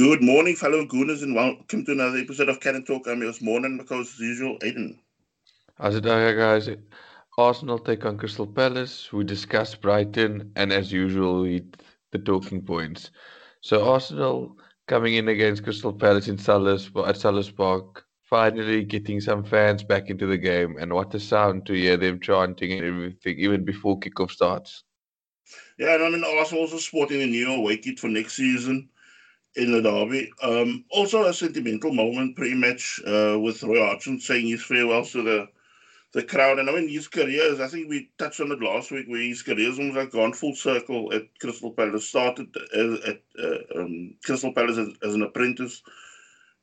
Good morning, fellow Gooners, and welcome to another episode of Cannon Talk. I'm your morning, because as usual, Aiden. How's it going, guys? Arsenal take on Crystal Palace. We discuss Brighton, and as usual, we the talking points. So Arsenal coming in against Crystal Palace in Selhurst at Selhurst Park, finally getting some fans back into the game, and what a sound to hear them chanting and everything, even before kickoff starts. Yeah, and I mean Arsenal also sporting a new away kit for next season in the derby. Um, also a sentimental moment pre-match uh, with Roy Hodgson saying his farewells to the the crowd. And I mean, his career is, I think we touched on it last week, where his career is almost like gone full circle at Crystal Palace. Started as, at uh, um, Crystal Palace as, as, an apprentice.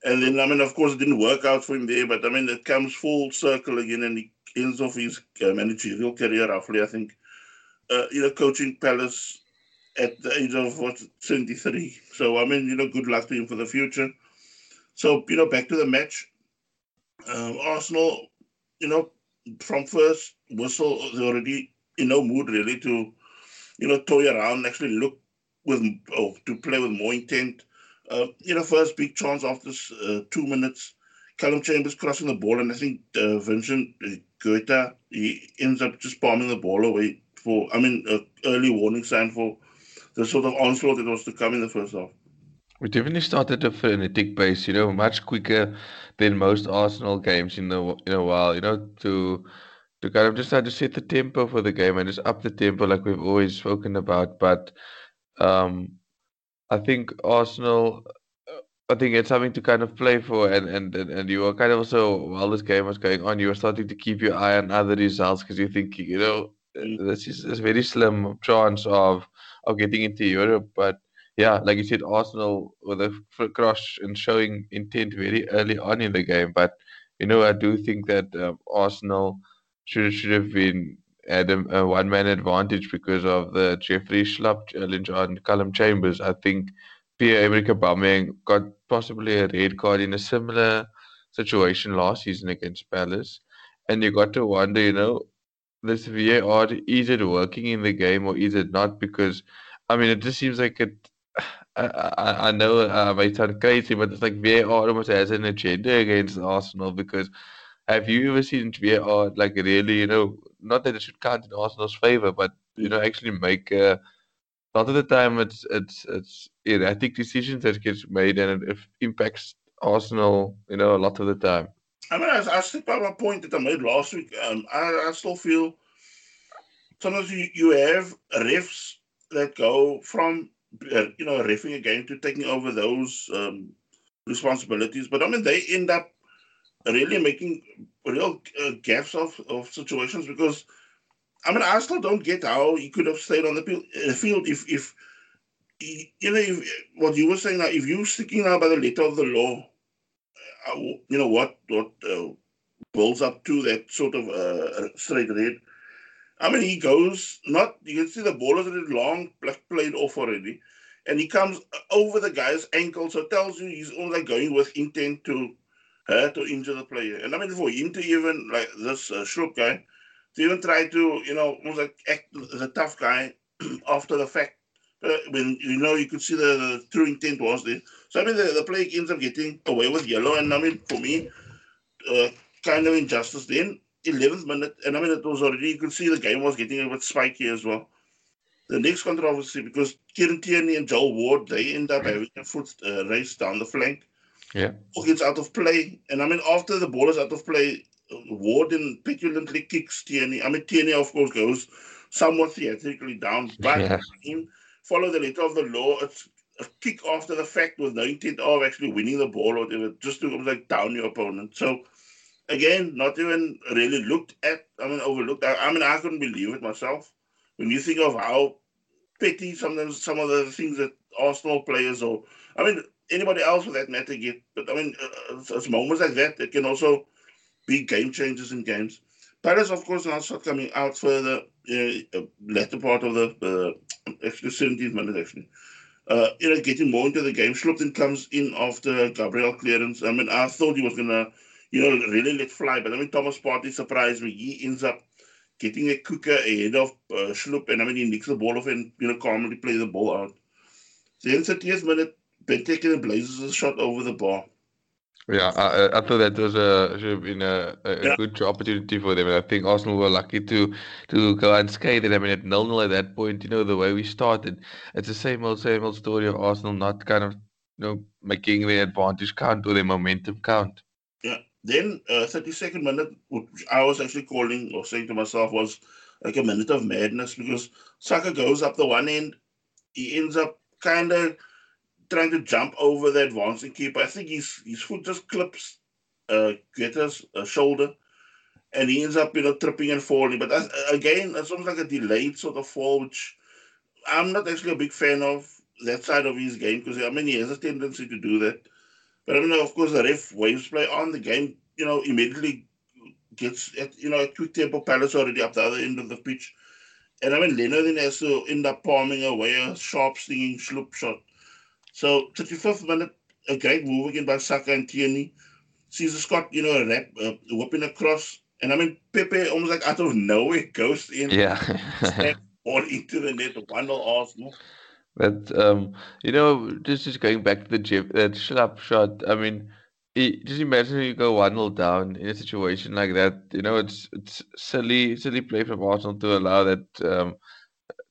And then, I mean, of course, it didn't work out for him there, but I mean, it comes full circle again and he ends off his uh, managerial career roughly, I think, uh, you know, coaching Palace at the age of what 73. So I mean, you know, good luck to him for the future. So you know, back to the match. Um, Arsenal, you know, from first whistle, they already in no mood really to, you know, toy around, actually look with oh, to play with more intent. Uh, you know, first big chance after uh, two minutes. Callum Chambers crossing the ball, and I think uh, Vicente Guaita he ends up just palming the ball away for. I mean, early warning sign for the sort of onslaught that was to come in the first half. We definitely started a frenetic pace, you know, much quicker than most Arsenal games in a in a while, you know, to to kind of just try to set the tempo for the game and just up the tempo like we've always spoken about. But um, I think Arsenal, I think it's something to kind of play for, and and and you were kind of also while this game was going on, you were starting to keep your eye on other results because you're thinking, you know, mm. this is a very slim chance of of getting into Europe. But yeah, like you said, Arsenal with a crush and showing intent very early on in the game. But you know, I do think that um, Arsenal should should have been at a, a one man advantage because of the Jeffrey Schlupp challenge on Callum Chambers. I think Pierre-Emerick Aubameyang got possibly a red card in a similar situation last season against Palace, and you got to wonder, you know, this VAR is it working in the game or is it not? Because I mean, it just seems like it. I, I, I know uh, I might sound crazy, but it's like VAR almost has an agenda against Arsenal. Because have you ever seen VAR like really, you know, not that it should count in Arsenal's favor, but you know, actually make a lot of the time it's it's it's erratic decisions that gets made and it impacts Arsenal, you know, a lot of the time. I mean, I, I stick by my point that I made last week. Um, I, I still feel sometimes you, you have refs that go from uh, you know refing a game to taking over those um, responsibilities, but I mean they end up really making real uh, gaps of, of situations because I mean I still don't get how he could have stayed on the uh, field if if you know if, what you were saying now if you're sticking now by the letter of the law you know what what uh, builds up to that sort of uh, straight red. I mean, he goes not. You can see the ball is already long played off already, and he comes over the guy's ankle. So tells you he's only going with intent to hurt or injure the player. And I mean, for him to even like this uh, guy to even try to you know almost like act as a tough guy after the fact uh, when you know you could see the, the, true intent was there. So I mean, the, the player ends up getting away with yellow, and I mean, for me, uh, kind of injustice. Then 11th minute, and I mean, it was already you could see the game was getting a bit spiky as well. The next controversy because Kieran Tierney and Joel Ward they end up having a foot uh, race down the flank. Yeah, ball gets out of play, and I mean, after the ball is out of play, Ward then petulantly kicks Tierney. I mean, Tierney of course goes somewhat theatrically down, but yeah follow the letter of the law. It's kick after the fact with no intent of actually winning the ball or whatever, just to like down your opponent. So again, not even really looked at. I mean, overlooked. I, I mean, I couldn't believe it myself. When you think of how petty sometimes some of the things that Arsenal players or I mean anybody else for that matter get. But I mean, uh, it's, it's moments like that that can also be game changers in games. Palace, of course, now start coming out further uh, latter part of the uh, actually 17th minute actually. Uh, you know, getting more into the game. Schlupton comes in after Gabriel clearance. I mean, I thought he was gonna, you know, really let fly, but I mean, Thomas Partey surprised me. He ends up getting a cooker ahead of uh, Schlupp, and I mean, he nicks the ball off and you know calmly plays the ball out. Then 30th minute, Benteke and Blazers shot over the bar. Yeah, I, I thought that was a should have been a, a Yeah. good opportunity for them, and I think Arsenal were lucky to to go unscathed. I mean, at nil nil at that point, you know the way we started, it's the same old same old story of Arsenal not kind of you know making their advantage count or their momentum count. Yeah. Then uh, 32nd minute, which I was actually calling or saying to myself was like a minute of madness because Saka goes up the one end, he ends up kind of trying to jump over the advancing keeper. I think his his foot just clips uh, Guaita's uh, shoulder, and he ends up you know tripping and falling. But that's, again, it's almost like a delayed sort of fall, which I'm not actually a big fan of that side of his game because I mean he has a tendency to do that. But I mean, of course, the ref waves play on the game. You know, immediately gets at you know a quick tempo Palace already up the other end of the pitch, and I mean Leno then has to end up palming away a sharp stinging Schlupp shot. So 35th minute, a great move again by Saka and Tierney. Caesar Scott, you know, a rap, uh, whipping across, and I mean Pepe almost like out of nowhere goes in, Yeah. all into the net, one 0 Arsenal. But um, you know, just just going back to the Jeff, that Schlupp shot. I mean, just imagine you go one 0 down in a situation like that. You know, it's it's silly silly play from Arsenal to allow that um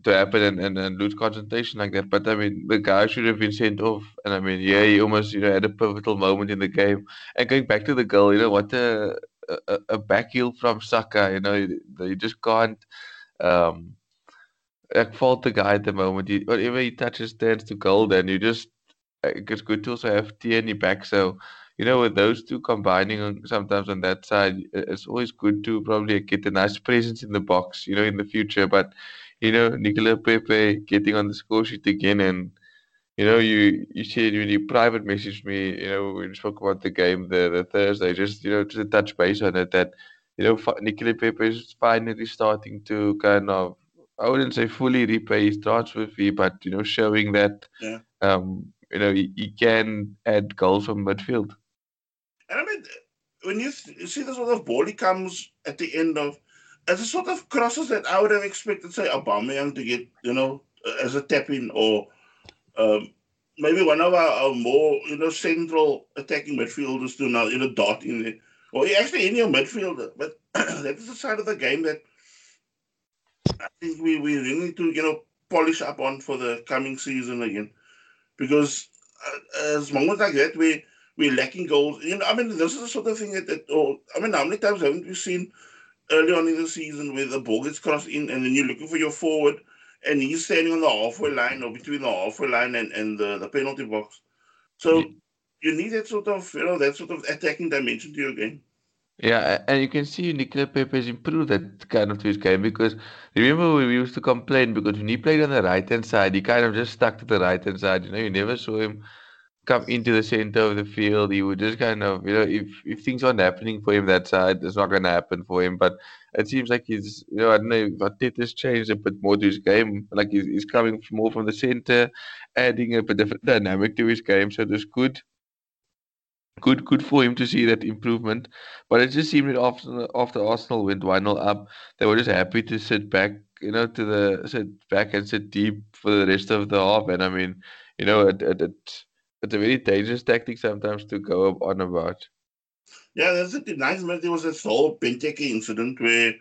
to happen and, lose concentration like that. But I mean, the guy should have been sent off. And I mean, yeah, he almost you know had a pivotal moment in the game. And going back to the goal, you know, what a a, a back heel from Saka. You know, you, you just can't. Um, like fault the guy at the moment. He, whatever he touches turns to gold, and you just uh, it's good to also have Tierney back. So you know, with those two combining on, sometimes on that side, it's always good to probably get a nice presence in the box. You know, in the future. But you know, Nicola Pepe getting on the score sheet again, and you know, you you said when you private messaged me, you know, when we spoke about the game the the Thursday, just you know, to touch base on it that you know, Nicola Pepe is finally starting to kind of, I wouldn't say fully repay his transfer fee, but you know, showing that, Yeah. um, you know, he, he can add goals from midfield. And I mean, when you, th- you see the sort of ball he comes at the end of, as a sort of crosses that I would have expected, say, Aubameyang to get, you know, as a tap in, or um, maybe one of our, our more, you know, central attacking midfielders to now, you know, dot in there, or actually any midfielder. But that is the side of the game that I think we, we really need to, you know, polish up on for the coming season again. Because uh, as moments like that, we we're lacking goals. You know, I mean, this is the sort of thing that, that or I mean, how many times haven't we seen early on in the season where the ball gets crossed in and then you're looking for your forward and he's standing on the halfway line or between the halfway line and, and the, the penalty box. So Ye- you need that sort of, you know, that sort of attacking dimension to your game. Yeah, and you can see Nicola Pepe has improved that kind of to his game because remember we used to complain because when he played on the right hand side, he kind of just stuck to the right hand side. You know, you never saw him come into the center of the field. He would just kind of, you know, if if things aren't happening for him that side, it's not going to happen for him. But it seems like he's, you know, I don't know, Arteta's changed a bit more to his game. Like he's, he's coming more from the center, adding a bit of dynamic to his game. So it's good. Good, good for him to see that improvement. But it just seemed that after after Arsenal went 1-0 up, they were just happy to sit back, you know, to the sit back and sit deep for the rest of the half. And I mean, you know, it, it, it it's a very dangerous tactic sometimes to go up on about. Yeah, that's. The ninth minute, there was this whole Benteke incident where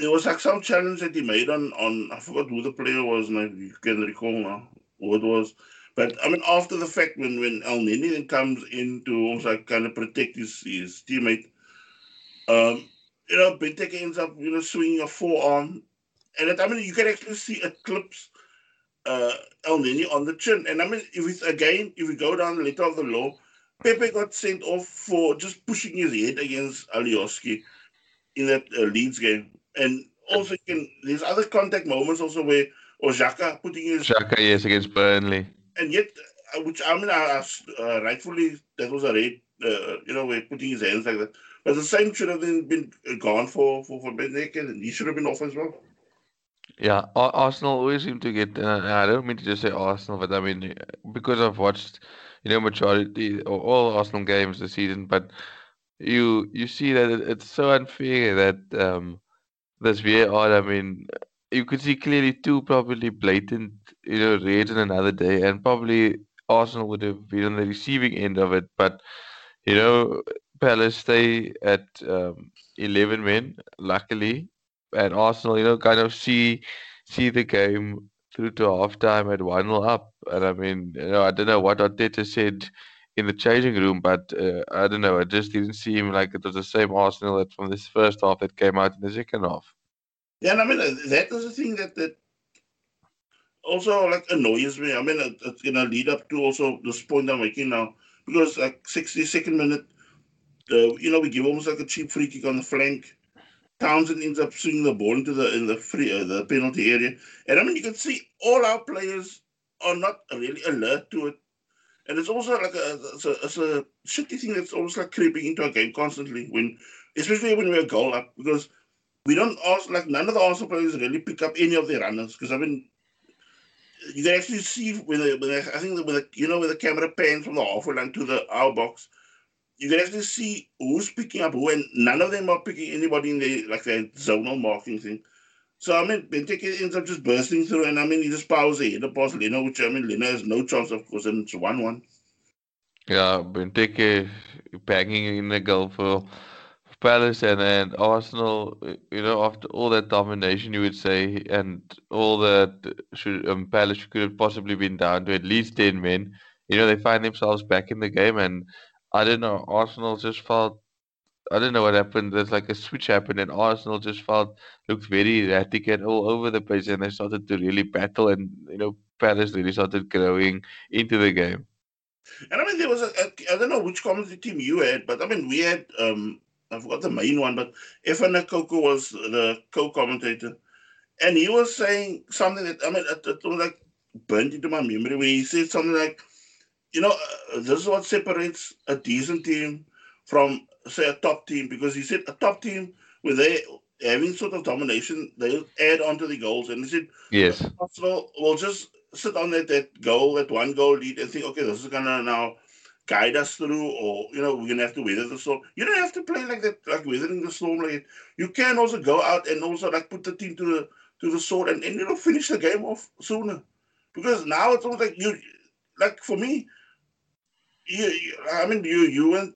it was like some challenge that he made on, on I forgot who the player was, and I can recall now who it was. But I mean, after the fact, when when Elneny then comes in to almost like kind of protect his, his teammate, um, you know, Benteke ends up you know swinging a forearm, and it, I mean, you can actually see it clips uh, Elneny on the chin. And I mean, if it's again, if we go down the letter of the law, Pepe got sent off for just pushing his head against Alioski in that uh, Leeds game. And also, you can there's other contact moments also where Ojaka putting his Xhaka, yes, against Burnley. and yet, uh, which I mean, I, uh, rightfully that was a red, uh, you know, where putting his hands like that. But the same should have been, been gone for for for Benteke, and he should have been off as well. Yeah, Ar- Arsenal always seem to get. I don't mean to just say Arsenal, but I mean because I've watched, you know, majority or all Arsenal games this season. But you you see that it, it's so unfair that um this VAR. I mean, you could see clearly two probably blatant, you know, raids on another day, and probably Arsenal would have been on the receiving end of it. But you know, Palace stay at um, eleven men, luckily, and Arsenal, you know, kind of see see the game through to halftime at one 0 up. And I mean, you know, I don't know what Arteta said in the changing room, but uh, I don't know. It just didn't seem like it was the same Arsenal that from this first half that came out in the second half. Yeah, and I mean that is the thing that that also like annoys me. I mean, it, it's gonna lead up to also this point I'm making now because like 60 second minute, uh, you know, we give almost like a cheap free kick on the flank. Townsend ends up swinging the ball into the in the free uh, the penalty area, and I mean you can see all our players are not really alert to it, and it's also like a it's a, it's a shitty thing that's almost like creeping into our game constantly when, especially when we're goal up because we don't ask like none of the Arsenal players really pick up any of their runners because I mean you can actually see when, they, when they, I think when the, you know when the camera pans from the halfway line to the our box, you can actually see who's picking up who, and none of them are picking anybody in the like their zonal marking thing. So I mean, Benteke ends up just bursting through, and I mean, he just powers ahead of past Leno, which I mean, Leno has no chance, of course, and it's one-one. Yeah, Benteke banging in the goal for Palace and then Arsenal, you know, after all that domination, you would say, and all that should um, Palace could have possibly been down to at least ten men. You know, they find themselves back in the game, and I don't know, Arsenal just felt. I don't know what happened. There's like a switch happened, and Arsenal just felt looked very erratic and all over the place, and they started to really battle, and you know, Palace really started growing into the game. And I mean, there was a, a I don't know which commentary team you had, but I mean, we had um I forgot the main one, but Efan Ekoku was the co-commentator, and he was saying something that I mean, it, it was like burned into my memory. when he said something like, "You know, uh, this is what separates a decent team from, say, a top team." Because he said a top team where they having sort of domination, they add on to the goals, and he said, "Yes, Arsenal will just sit on that that goal, that one goal lead, and think, okay, this is gonna now." guide us through, or you know, we're gonna have to weather the storm. You don't have to play like that, like weathering the storm. Like you can also go out and also like put the team to the to the sword and, and you know finish the game off sooner, because now it's almost like you, like for me, you, you I mean you you weren't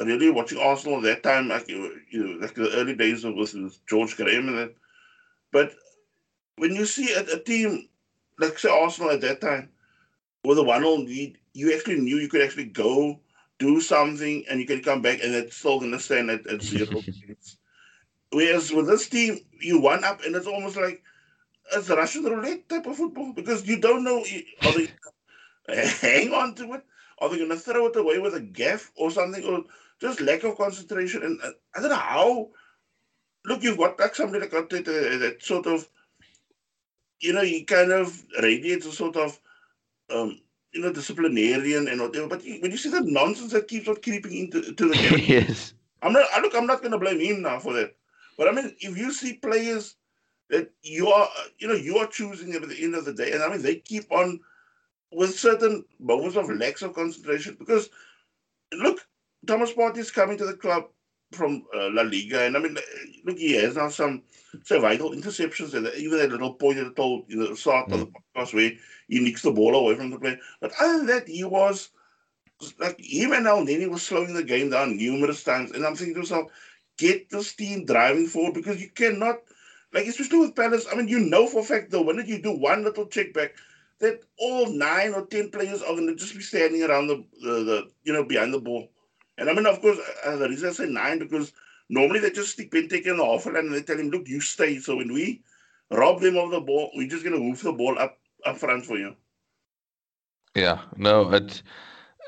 uh, really watching Arsenal at that time, like you, you like the early days of with, George Graham and that, but when you see a, a team like say Arsenal at that time with a one-all lead you actually knew you could actually go do something and you can come back and it's still going to stand at, at zero Whereas with this team, you one up and it's almost like it's a Russian roulette type of football because you don't know are they hang on to it, are they going to throw it away with a gaff or something, or just lack of concentration. And uh, I don't know how. Look, you've got like somebody like that, uh, that sort of, you know, he kind of radiates a sort of um, you know, disciplinarian and whatever. But when you see the nonsense that keeps on creeping into to the game, yes, I'm not. I look, I'm not going to blame him now for that. But I mean, if you see players that you are, you know, you are choosing at the end of the day, and I mean, they keep on with certain moments of lack of concentration because look, Thomas Partey is coming to the club from uh, La Liga, and I mean, look, he has now some say vital interceptions, and even that little point that I told you know, the start mm. of the mm. podcast where he nicks the ball away from the play. But other than that, he was like him and Elneny was slowing the game down numerous times, and I'm thinking to myself, get this team driving forward because you cannot, like especially with Palace. I mean, you know for a fact though, when you do one little check back, that all nine or ten players are going to just be standing around the, the, the you know behind the ball. And I mean, of course, uh, the reason I say nine because normally they just stick Benteke in the half and they tell him, look, you stay. So when we rob them of the ball, we're just going to move the ball up, up front for you. Yeah, no, it,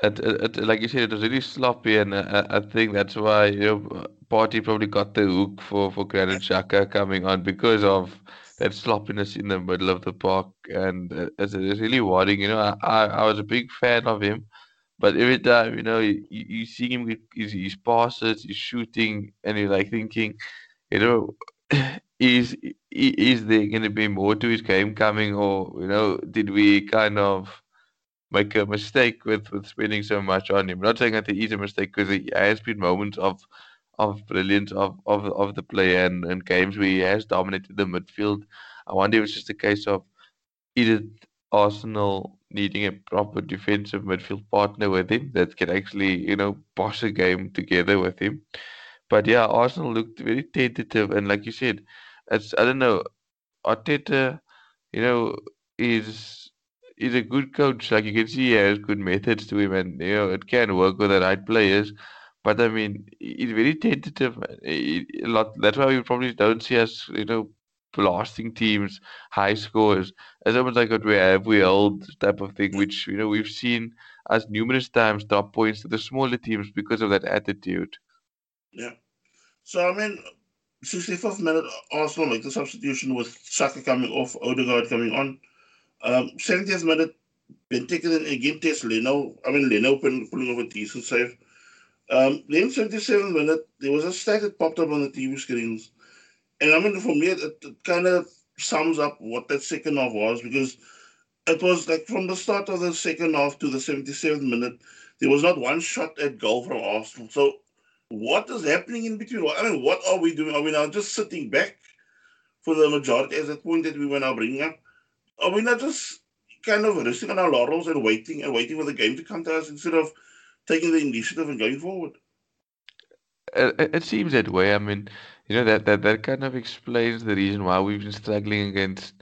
it, it, like you said, it was really sloppy, and uh, I think that's why you know Partey probably got the hook for for Granit Xhaka coming on because of that sloppiness in the middle of the park, and uh, it's, it's really worrying. You know, I, I, I was a big fan of him, but every time, you know, you, you see him his, his passes, he's shooting, and you're like thinking, you know, is is there going to be more to his game coming, or you know, did we kind of make a mistake with with spending so much on him? I'm not saying that he is a mistake because he has been moments of of brilliance of of of the play and, and games where he has dominated the midfield. I wonder if it's just a case of either Arsenal needing a proper defensive midfield partner with him that can actually, you know, boss a game together with him. But yeah, Arsenal looked very tentative, and like you said, it's I don't know, Arteta, you know, is is a good coach. Like you can see, he has good methods to him, and you know, it can work with the right players. But I mean, it's very tentative. A lot. That's why we probably don't see us, you know, blasting teams, high scores. It's almost like what we have, we hold type of thing, which you know we've seen us numerous times drop points to the smaller teams because of that attitude. Yeah. So I mean, 65th minute, Arsenal make the substitution with Saka coming off, Odegaard coming on. Um, 70th minute, Benteke again test Leno. I mean, Leno pulling off a decent save. Um, then 77th minute, there was a stat that popped up on the TV screens. And I mean, for me, it, it kind of sums up what that second half was because it was like from the start of the second half to the 77th minute, there was not one shot at goal from Arsenal. So what is happening in between? I mean, what are we doing? Are we now just sitting back for the majority as that point that we were now bringing up? Are we not just kind of resting on our laurels and waiting and waiting for the game to come to us instead of taking the initiative and going forward? It, it seems that way. I mean, you know that, that that kind of explains the reason why we've been struggling against.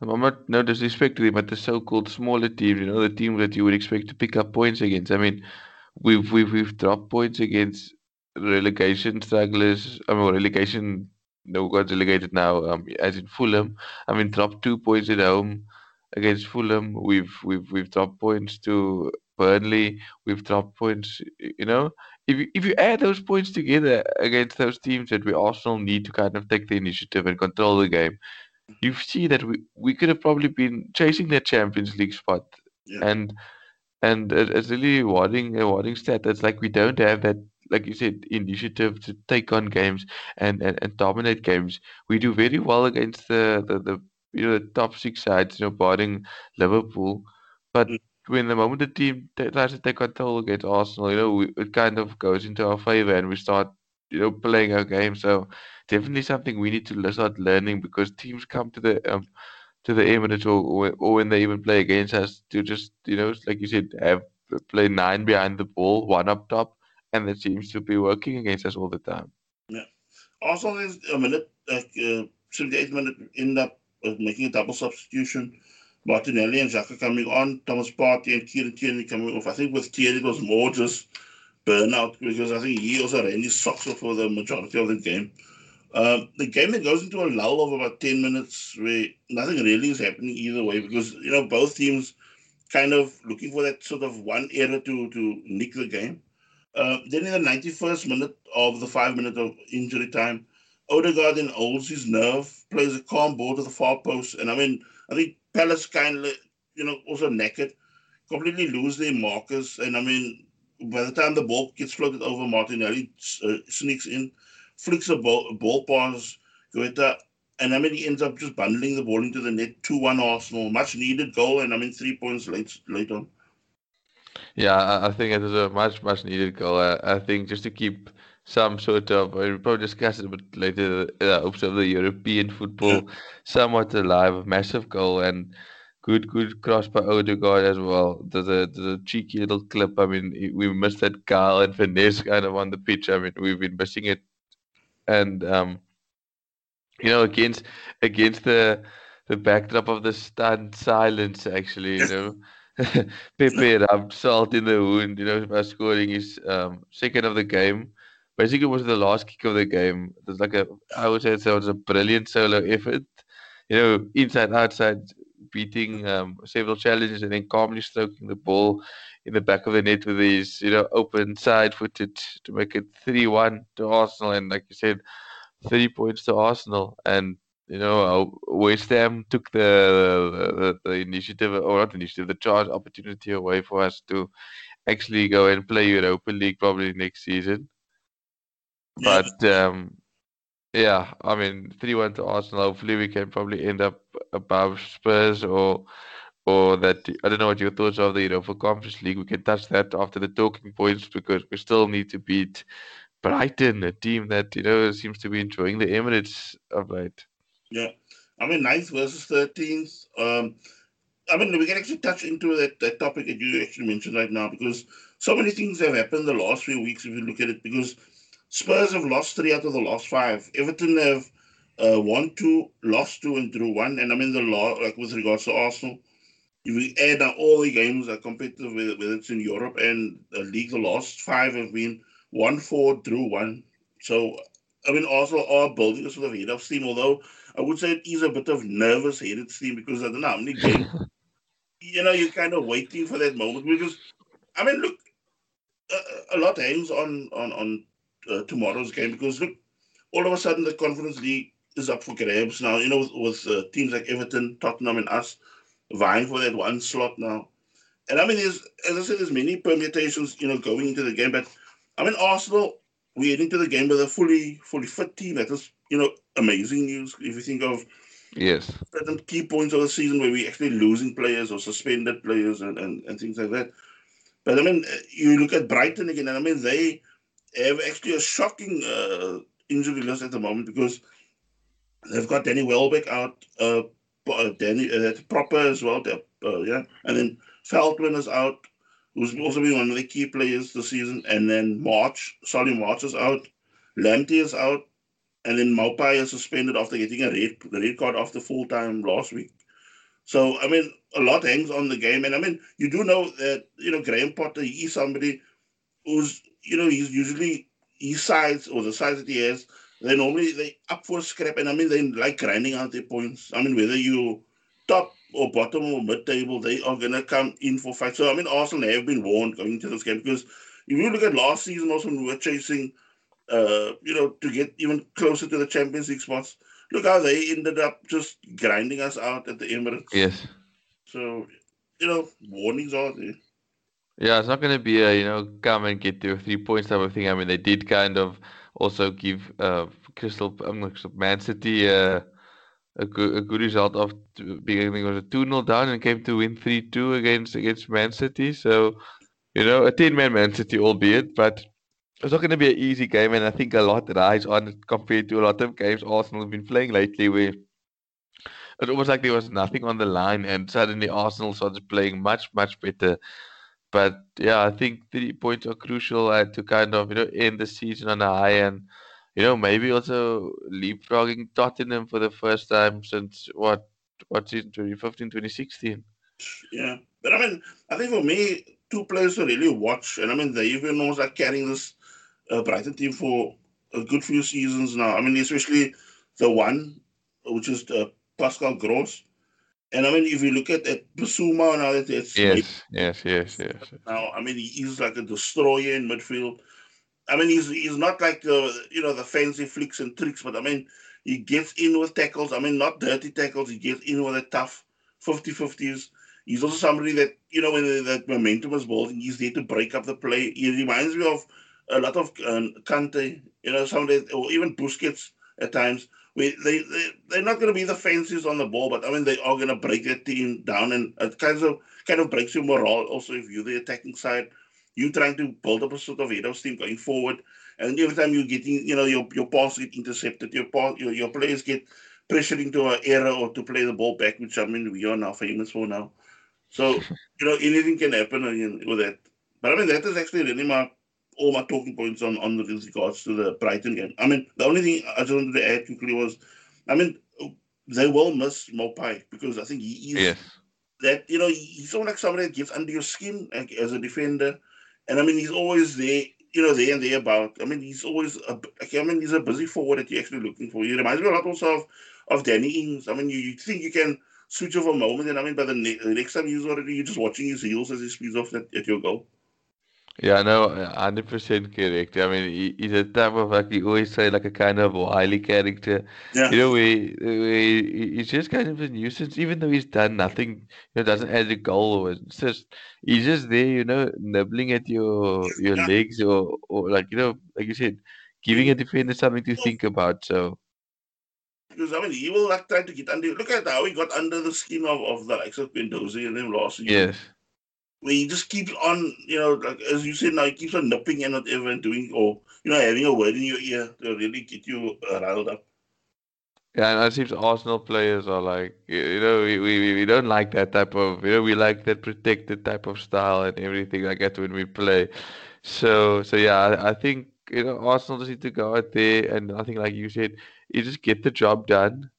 I'm not no disrespect to them, but the so-called smaller teams. You know, the teams that you would expect to pick up points against. I mean, we've we've we've dropped points against relegation strugglers. I mean, relegation. No, got relegated now. Um, as in Fulham. I mean, dropped two points at home against Fulham. We've we've we've dropped points to Burnley. We've dropped points. You know, if you, if you add those points together against those teams that we Arsenal need to kind of take the initiative and control the game, you see that we, we could have probably been chasing that Champions League spot. Yeah. And and it, it's really rewarding, a worrying stat. It's like we don't have that like you said, initiative to take on games and, and, and dominate games. We do very well against the, the, the you know the top six sides, you know, barring Liverpool. But mm when the moment the team tries to take control against Arsenal, you know, we, it kind of goes into our favor and we start, you know, playing our game. So definitely something we need to start learning because teams come to the um, to the Emirates or, or when they even play against us to just, you know, like you said, have play nine behind the ball, one up top, and that seems to be working against us all the time. Yeah. Arsenal is a minute, like uh, 78 minute, end up making a double substitution. Martinelli and Xhaka coming on, Thomas Partey and Kieran Tierney coming off. I think with Tierney it was more just burnout because I think he also ran his socks off for the majority of the game. Um, the game that goes into a lull of about 10 minutes where nothing really is happening either way because, you know, both teams kind of looking for that sort of one error to, to nick the game. Uh, then in the 91st minute of the five minute of injury time, Odegaard then holds his nerve, plays a calm ball to the far post. And I mean, I think Palace kind of, you know, also naked, completely lose their markers. And I mean, by the time the ball gets floated over, Martinelli uh, sneaks in, flicks a ball, ball pass, Guaita, and I mean, he ends up just bundling the ball into the net, 2 1 Arsenal. Much needed goal, and I mean, three points late, late on. Yeah, I think it was a much, much needed goal. I, I think just to keep some sort of, we'll probably discuss it a bit later, the hopes of the European football yeah. somewhat alive, a massive goal, and good, good cross by Odegaard as well. There's a, there's a cheeky little clip. I mean, we missed that Kyle and finesse kind of on the pitch. I mean, we've been missing it. And, um, you know, against against the the backdrop of the stunned silence, actually, you know. Pepe rubbed salt in the wound, you know, by scoring his um, second of the game basically was the last kick of the game. It was like a, I would say it was a brilliant solo effort. You know, inside, outside, beating um, several challenges and then calmly stroking the ball in the back of the net with his, you know, open side footed to make it 3 1 to Arsenal. And like you said, three points to Arsenal. And, you know, uh, West Ham took the, the, the initiative, or not initiative, the charge opportunity away for us to actually go and play Europa League probably next season. But um, yeah, I mean, three-one to Arsenal. Hopefully, we can probably end up above Spurs or or that. I don't know what your thoughts are there. You know, for Conference League, we can touch that after the talking points because we still need to beat Brighton, a team that you know seems to be enjoying the Emirates of late. Yeah, I mean, ninth versus thirteenth. Um, I mean, we can actually touch into that, that topic that you actually mentioned right now because so many things have happened the last few weeks if you look at it. Because Spurs have lost three out of the last five. Everton have uh, won two, lost two, and drew one. And I mean, the law, like with regards to Arsenal, if we add up all the games are competitive, whether, whether it's in Europe and the league, the last five have been one, four, drew one. So, I mean, Arsenal are building a sort of head of steam, although I would say it is a bit of nervous headed steam because I don't know how many games, you know, you're kind of waiting for that moment because, I mean, look, a, a lot hangs on, on, on uh, tomorrow's game because look, all of a sudden the Conference League is up for grabs now. You know, with, with uh, teams like Everton, Tottenham, and us vying for that one slot now. And I mean, there's as I said, there's many permutations, you know, going into the game. But I mean, Arsenal, we're heading to the game with a fully fully fit team. That is, you know, amazing news if you think of yes certain key points of the season where we're actually losing players or suspended players and, and, and things like that. But I mean, you look at Brighton again, and I mean, they have actually a shocking uh, injury list at the moment because they've got Danny Welbeck out, uh, uh Danny uh, Pröpper as well, uh, yeah, and then Veltman is out, who's also been one of the key players this season, and then March, Solly March is out, Lamptey is out, and then Maupay is suspended after getting a red, the red card after full time last week. So I mean, a lot hangs on the game, and I mean, you do know that you know Graham Potter. He's somebody who's you know he's usually his sides or the sides that he has. They normally they up for scrap, and I mean they like grinding out their points. I mean whether you top or bottom or mid table, they are gonna come in for fight. So I mean Arsenal have been warned going into this game because if you look at last season, also when we were chasing, uh, you know, to get even closer to the Champions League spots look how they ended up just grinding us out at the Emirates. Yes. So, you know, warnings are there. Yeah, it's not going to be a you know come and get your three points type of thing. I mean, they did kind of also give uh, Crystal um, Man City uh, a good a good result of being it was a two 0 down and came to win three two against against Man City. So you know a ten man Man City, albeit, but it's not going to be an easy game, and I think a lot rides on compared to a lot of games Arsenal have been playing lately, where it's almost like there was nothing on the line, and suddenly Arsenal started playing much, much better. But yeah, I think three points are crucial uh, to kind of you know end the season on a high, and you know maybe also leapfrogging Tottenham for the first time since what what season 2015 2016. Yeah, but I mean, I think for me, two players to really watch, and I mean, they even almost like carrying this uh, Brighton team for a good few seasons now. I mean, especially the one, which is uh, Pascal Gross. And I mean, if you look at, at Bissouma now that it's yes, yes, yes, yes. Now, I mean, he's like a destroyer in midfield. I mean, he's he's not like the you know the fancy flicks and tricks, but I mean, he gets in with tackles. I mean, not dirty tackles. He gets in with a tough 50-50s. He's also somebody that you know when that momentum is building, he's there to break up the play. He reminds me of a lot of um, Kante, you know, some days, or even Busquets at times. We, they, they, they're not going to be the fences on the ball, but I mean, they are going to break their team down, and it kind of kind of breaks your morale. Also, if you're the attacking side, You're trying to build up a sort of head of steam going forward, and every time you're getting, you know, your your pass get intercepted, your pass, your, your players get pressured into an error or to play the ball back, which I mean we are now famous for now. So you know anything can happen with that. But I mean that is actually really my all my talking points on on with regards to the Brighton game. I mean, the only thing I just wanted to add quickly was, I mean, they will miss Maupay because I think he is that you know he's someone like somebody that gets under your skin like, as a defender, and I mean he's always there. You know, there and there about. I mean, he's always. A, I mean, he's a busy forward that you're actually looking for. He reminds me a lot also of, of Danny Ings. I mean, you, you think you can switch off a moment, and I mean, by the, ne- the next time he's already, you're just watching his heels as he speeds off at, at your goal. Yeah, no, hundred percent correct. I mean, he, he's a type of like you always say, like a kind of wily character. Yeah. You know, we, we he's just kind of a nuisance, even though he's done nothing. You know, doesn't add a goal or it's just he's just there. You know, nibbling at your your Yeah. legs or or like you know, like you said, giving a defender something to think about. So Because I mean, he will like try to get under. Look at how he got under the skin of, of the likes of Mendoza and them last season. yes, Where he just keeps on, you know, like as you said now, he keeps on nipping and whatever and doing, or you know, having a word in your ear to really get you uh, riled up. Yeah, and it seems Arsenal players are like, you know, we, we, we don't like that type of, you know, we like that protected type of style and everything like that when we play. So, so yeah, I, I think, you know, Arsenal just need to go out there and I think, like you said, you just get the job done,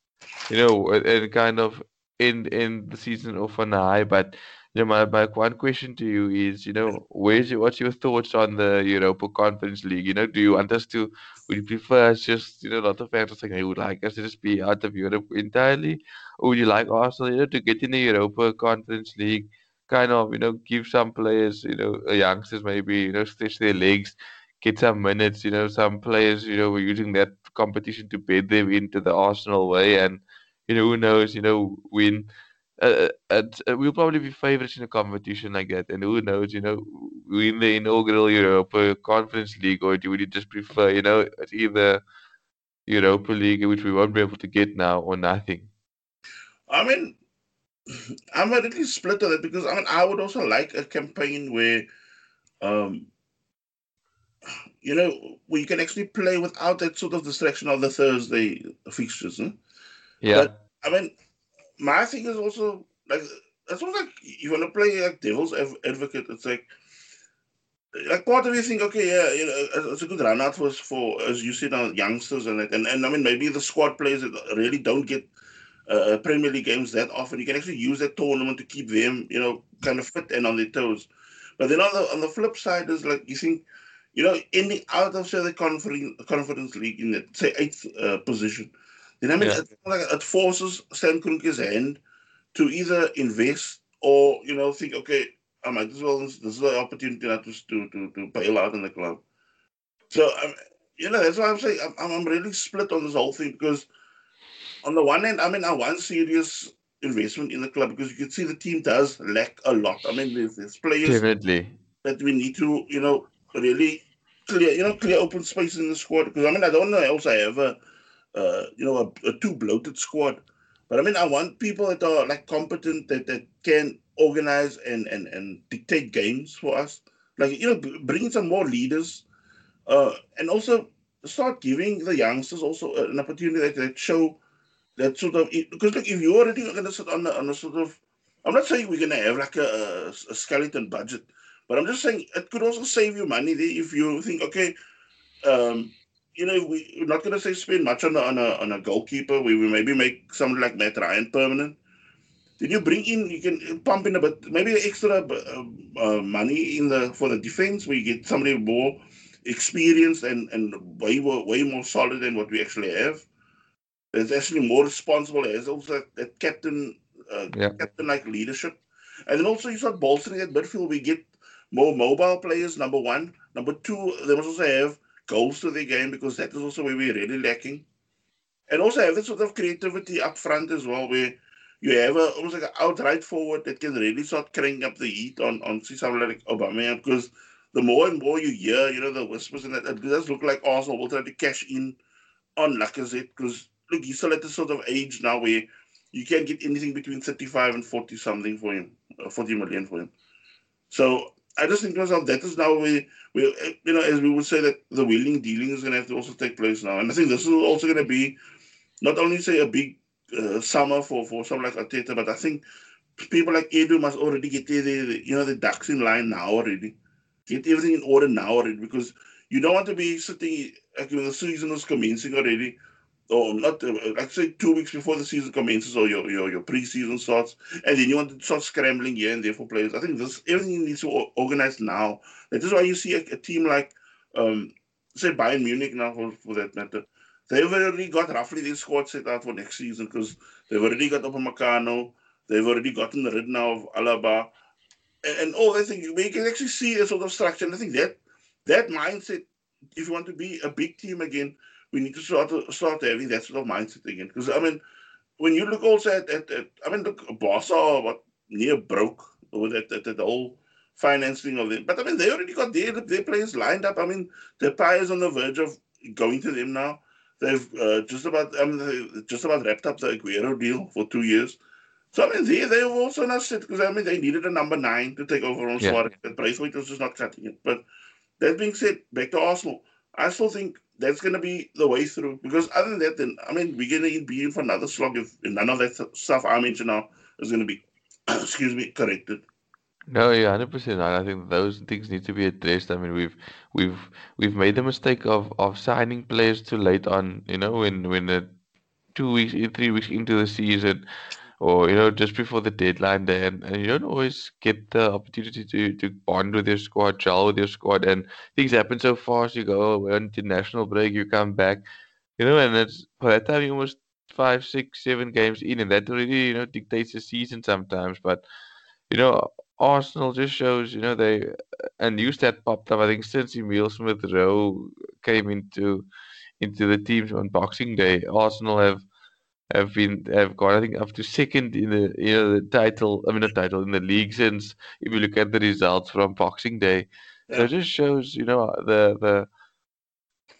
you know, and kind of end end the season off on a high. But know, my, my one question to you is, you know, where's your, what's your thoughts on the Europa Conference League? You know, do you want us to, would you prefer us just, you know, a lot of fans are saying they would like us to just be out of Europe entirely, or would you like Arsenal, you know, to get in the Europa Conference League, kind of, you know, give some players, you know, youngsters maybe, you know, stretch their legs, get some minutes, you know, some players, you know, were using that competition to bed them into the Arsenal way, and you know, who knows, you know, win uh, uh, uh, we'll probably be favorites in a competition like that. And who knows, you know, win the inaugural Europa Conference League, or do we just prefer, you know, it's either Europa League, which we won't be able to get now, or nothing? I mean, I'm a little split on it because I mean, I would also like a campaign where, um, you know, where you can actually play without that sort of distraction of the Thursday fixtures. Huh? Yeah. But, I mean, my thing is also like it's almost like you want to play like devil's advocate. It's like like part of you think, okay, yeah, you know, it's a good run out for for as you said, uh, youngsters and and and I mean maybe the squad players that really don't get uh, Premier League games that often. You can actually use that tournament to keep them, you know, kind of fit and on their toes. But then on the on the flip side is like you think, you know, ending out of say the conference conference league in the say eighth uh, position I mean, yeah. it, it forces Stan Kroenke's hand to either invest or you know think, okay, I might as well. This is the opportunity not to to to, to bail out in the club. So um, you know that's why I'm saying I'm, I'm really split on this whole thing because on the one hand, I mean, I want serious investment in the club because you can see the team does lack a lot. I mean, there's, there's players Definitely. that we need to you know really clear you know clear open space in the squad because I mean I don't know else I ever uh, you know, a, a too bloated squad. But I mean, I want people that are like competent that, that can organize and, and, and dictate games for us. Like, you know, bring some more leaders uh, and also start giving the youngsters also an opportunity that, that show that sort of because look if you already are going to sit on a, on a sort of I'm not saying we're going to have like a, a, skeleton budget, but I'm just saying it could also save you money if you think okay, um, you know, we, we're not going to say spend much on a, on a, on a goalkeeper. We will maybe make somebody like Mat Ryan permanent. Then you bring in, you can pump in a bit, maybe extra uh, uh, money in the for the defense, where you get somebody more experienced and, and way more, way more solid than what we actually have. It's actually more responsible as also that, that captain, uh, yeah. captain like leadership. And then also you start bolstering that midfield. We get more mobile players. Number one, number two, they must also have goals to the game because that is also where we're really lacking. And also have that sort of creativity up front as well, where you have a, almost like an outright forward that can really start cranking up the heat on on someone like Obama because the more and more you hear, you know, the whispers and that, it does look like Arsenal will try to cash in on Lacazette because look, he's still at the sort of age now where you can't get anything between 35 and 40 something for him, uh, 40 million for him. So I just think to myself that is now we we you know as we would say that the wheeling dealing is going to have to also take place now, and I think this is also going to be not only say a big uh, summer for for someone like Arteta, but I think people like Edu must already get their, their you know the ducks in line now already, get everything in order now already because you don't want to be sitting like when the season is commencing already or not uh, like say two weeks before the season commences or your, your your pre-season starts and then you want to start scrambling here and there for players. I think this everything needs to organize now. That is why you see a, a team like um, say bayern munich now for, for that matter. They've already got roughly their squad set out for next season because they've already got Upamecano, they've already gotten rid now of alaba and, and all that thing we can actually see a sort of structure and i think that that mindset if you want to be a big team again we need to start start having that sort of mindset again. Because I mean, when you look also at, at, at I mean, look, Barca what near broke with that, that, that whole financing of them. But I mean, they already got their their players lined up. I mean, the players on the verge of going to them now. They've uh, just about I mean, just about wrapped up the Aguero deal for two years. So I mean, they they were also not set because I mean they needed a number nine to take over on yeah. Suarez. The Braithwaite was just not cutting it. But that being said, back to Arsenal, I still think that's going to be the way through. Because other than that, then I mean, we're going to be in for another slog if none of that stuff I mentioned now is going to be, excuse me, corrected. No, yeah, hundred percent. I think those things need to be addressed. I mean, we've we've we've made the mistake of of signing players too late on. You know, when when the two weeks, three weeks into the season, or you know, just before the deadline day, and, and you don't always get the opportunity to to bond with your squad, gel with your squad, and things happen so fast. You go away on international break, you come back, you know, and it's by that time you almost five, six, seven games in, and that already you know dictates the season sometimes. But you know, Arsenal just shows, you know, they a new stat popped up. I think since Emile Smith Rowe came into into the teams on Boxing Day, Arsenal have have been have got I think up to second in the you know the title. I mean the title in the league since if you look at the results from Boxing Day. Yeah. So it just shows, you know, the the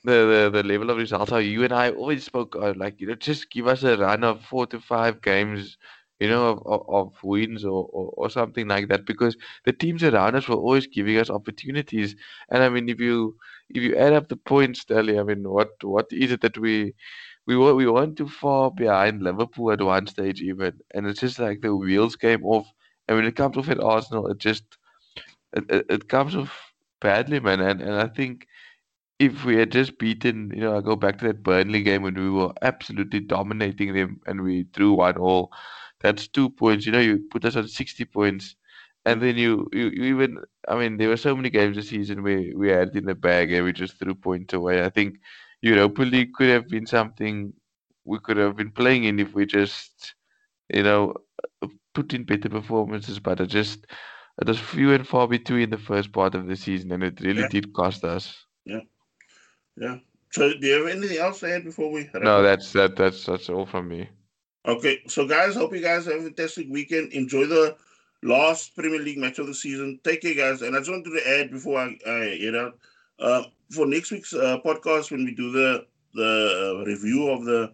the, the the level of results. How you and I always spoke uh, like you know, just give us a run of four to five games you know, of, of, of wins or, or, or, something like that because the teams around us were always giving us opportunities. And I mean, if you if you add up the points, Stanley, I mean, what what is it that we we were we weren't too far behind Liverpool at one stage even, and it's just like the wheels came off. And when it comes off at Arsenal, it just it, it, it comes off badly, man. And and I think if we had just beaten, you know, I go back to that Burnley game when we were absolutely dominating them and we drew one all that's two points. You know, you put us on 60 points. And then you, you, you even, I mean, there were so many games this season where we had in the bag and we just threw points away. I think Europa League could have been something we could have been playing in if we just, you know, put in better performances. But it just, it was few and far between the first part of the season and it really yeah. did cost us. Yeah. Yeah. So, do you have anything else to add before we? No, that's that. That's that's all from me. Okay, so guys, hope you guys have a fantastic weekend. Enjoy the last Premier League match of the season. Take care, guys. And I just wanted to add before I, I get out uh, for next week's uh, podcast when we do the the uh, review of the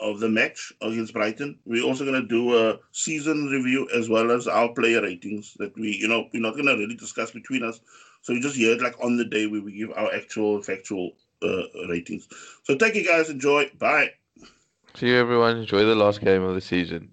of the match against Brighton. We're also going to do a season review as well as our player ratings that we, you know, we're not going to really discuss between us. So we just hear it like on the day where we give our actual factual uh, ratings. So take you guys. Enjoy. Bye. See you, everyone. Enjoy the last game of the season.